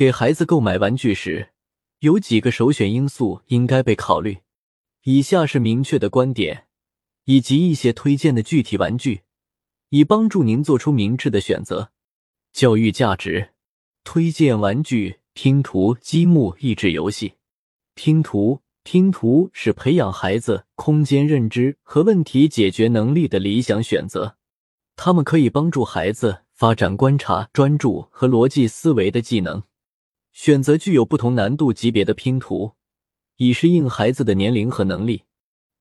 给孩子购买玩具时，有几个首选因素应该被考虑。以下是明确的观点，以及一些推荐的具体玩具，以帮助您做出明智的选择。教育价值，推荐玩具：拼图、积木、益智游戏。拼图，拼图是培养孩子空间认知和问题解决能力的理想选择。它们可以帮助孩子发展观察、专注和逻辑思维的技能。选择具有不同难度级别的拼图。以适应孩子的年龄和能力。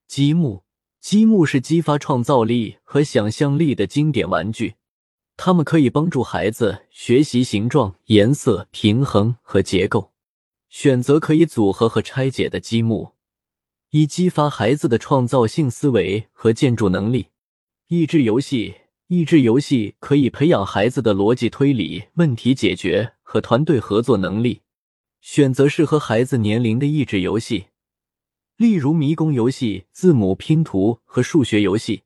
积木，积木是激发创造力和想象力的经典玩具，它们可以帮助孩子学习形状、颜色、平衡和结构。选择可以组合和拆解的积木，以激发孩子的创造性思维和建筑能力。益智游戏，益智游戏可以培养孩子的逻辑推理、问题解决和团队合作能力。选择适合孩子年龄的益智游戏，例如迷宫游戏、字母拼图和数学游戏，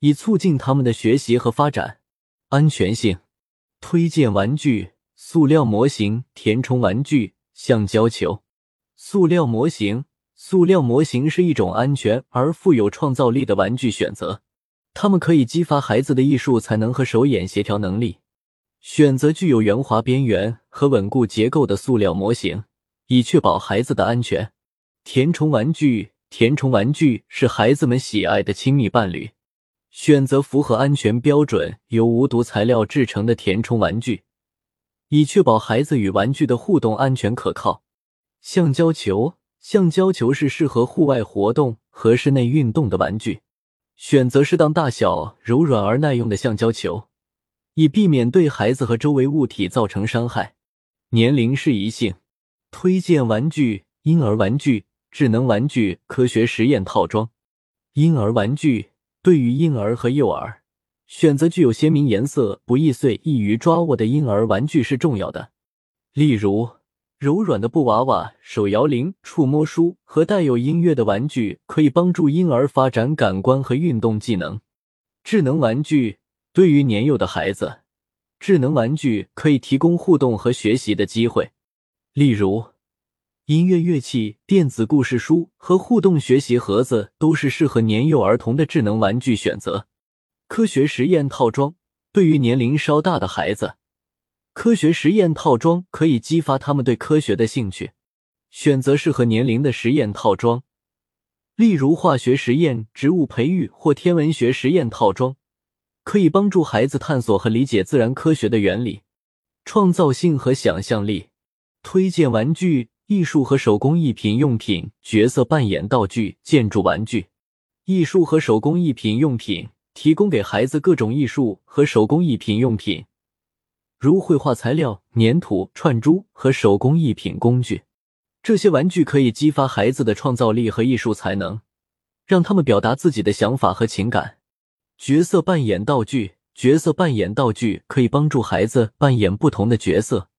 以促进他们的学习和发展。安全性推荐玩具：塑料模型、填充玩具、橡胶球。塑料模型，塑料模型是一种安全而富有创造力的玩具选择，它们可以激发孩子的艺术才能和手眼协调能力。选择具有圆滑边缘和稳固结构的塑料模型，以确保孩子的安全。填充玩具，填充玩具是孩子们喜爱的亲密伴侣。选择符合安全标准、由无毒材料制成的填充玩具，以确保孩子与玩具的互动安全可靠。橡胶球，橡胶球是适合户外活动和室内运动的玩具。选择适当大小、柔软而耐用的橡胶球。以避免对孩子和周围物体造成伤害。年龄适宜性，推荐玩具：婴儿玩具、智能玩具、科学实验套装。婴儿玩具对于婴儿和幼儿，选择具有鲜明颜色、不易碎、易于抓握的婴儿玩具是重要的。例如，柔软的布娃娃、手摇铃、触摸书和带有音乐的玩具可以帮助婴儿发展感官和运动技能。智能玩具。对于年幼的孩子，智能玩具可以提供互动和学习的机会，例如音乐乐器、电子故事书和互动学习盒子都是适合年幼儿童的智能玩具选择。科学实验套装对于年龄稍大的孩子，科学实验套装可以激发他们对科学的兴趣。选择适合年龄的实验套装，例如化学实验、植物培育或天文学实验套装。可以帮助孩子探索和理解自然科学的原理，创造性和想象力。推荐玩具、艺术和手工艺品用品、角色扮演道具、建筑玩具。艺术和手工艺品用品提供给孩子各种艺术和手工艺品用品，如绘画材料、粘土、串珠和手工艺品工具。这些玩具可以激发孩子的创造力和艺术才能，让他们表达自己的想法和情感。角色扮演道具，角色扮演道具可以帮助孩子扮演不同的角色，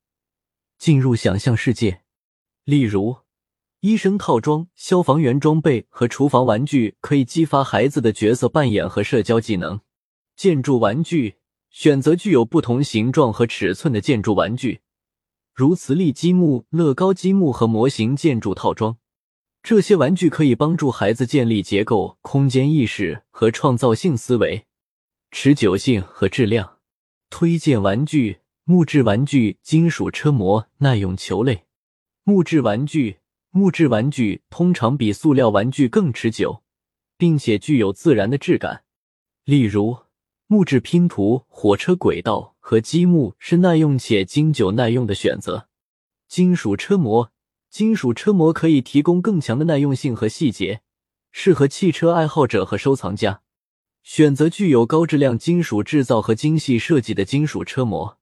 进入想象世界。例如，医生套装、消防员装备和厨房玩具可以激发孩子的角色扮演和社交技能。建筑玩具，选择具有不同形状和尺寸的建筑玩具，如磁力积木、乐高积木和模型建筑套装。这些玩具可以帮助孩子建立结构、空间意识和创造性思维。持久性和质量，推荐玩具：木质玩具、金属车模、耐用球类。木质玩具，木质玩具通常比塑料玩具更持久，并且具有自然的质感。例如，木质拼图、火车轨道和积木是耐用且经久耐用的选择。金属车模。金属车模可以提供更强的耐用性和细节，适合汽车爱好者和收藏家。选择具有高质量金属制造和精细设计的金属车模，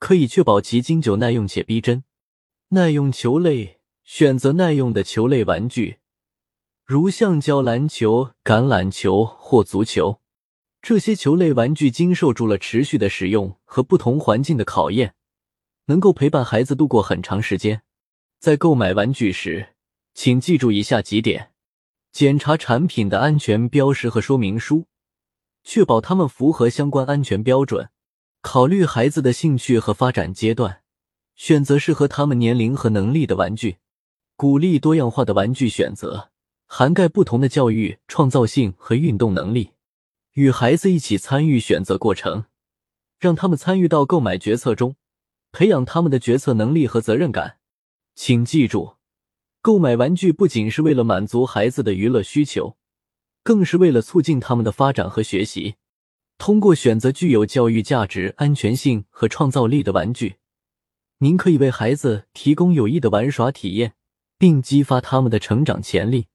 可以确保其经久耐用且逼真。耐用球类，选择耐用的球类玩具，如橡胶篮球、橄榄球或足球。这些球类玩具经受住了持续的使用和不同环境的考验，能够陪伴孩子度过很长时间。在购买玩具时，请记住以下几点：检查产品的安全标识和说明书，确保它们符合相关安全标准；考虑孩子的兴趣和发展阶段，选择适合他们年龄和能力的玩具，鼓励多样化的玩具选择，涵盖不同的教育、创造性和运动能力，与孩子一起参与选择过程，让他们参与到购买决策中，培养他们的决策能力和责任感。请记住，购买玩具不仅是为了满足孩子的娱乐需求，更是为了促进他们的发展和学习。通过选择具有教育价值、安全性和创造力的玩具，您可以为孩子提供有益的玩耍体验，并激发他们的成长潜力。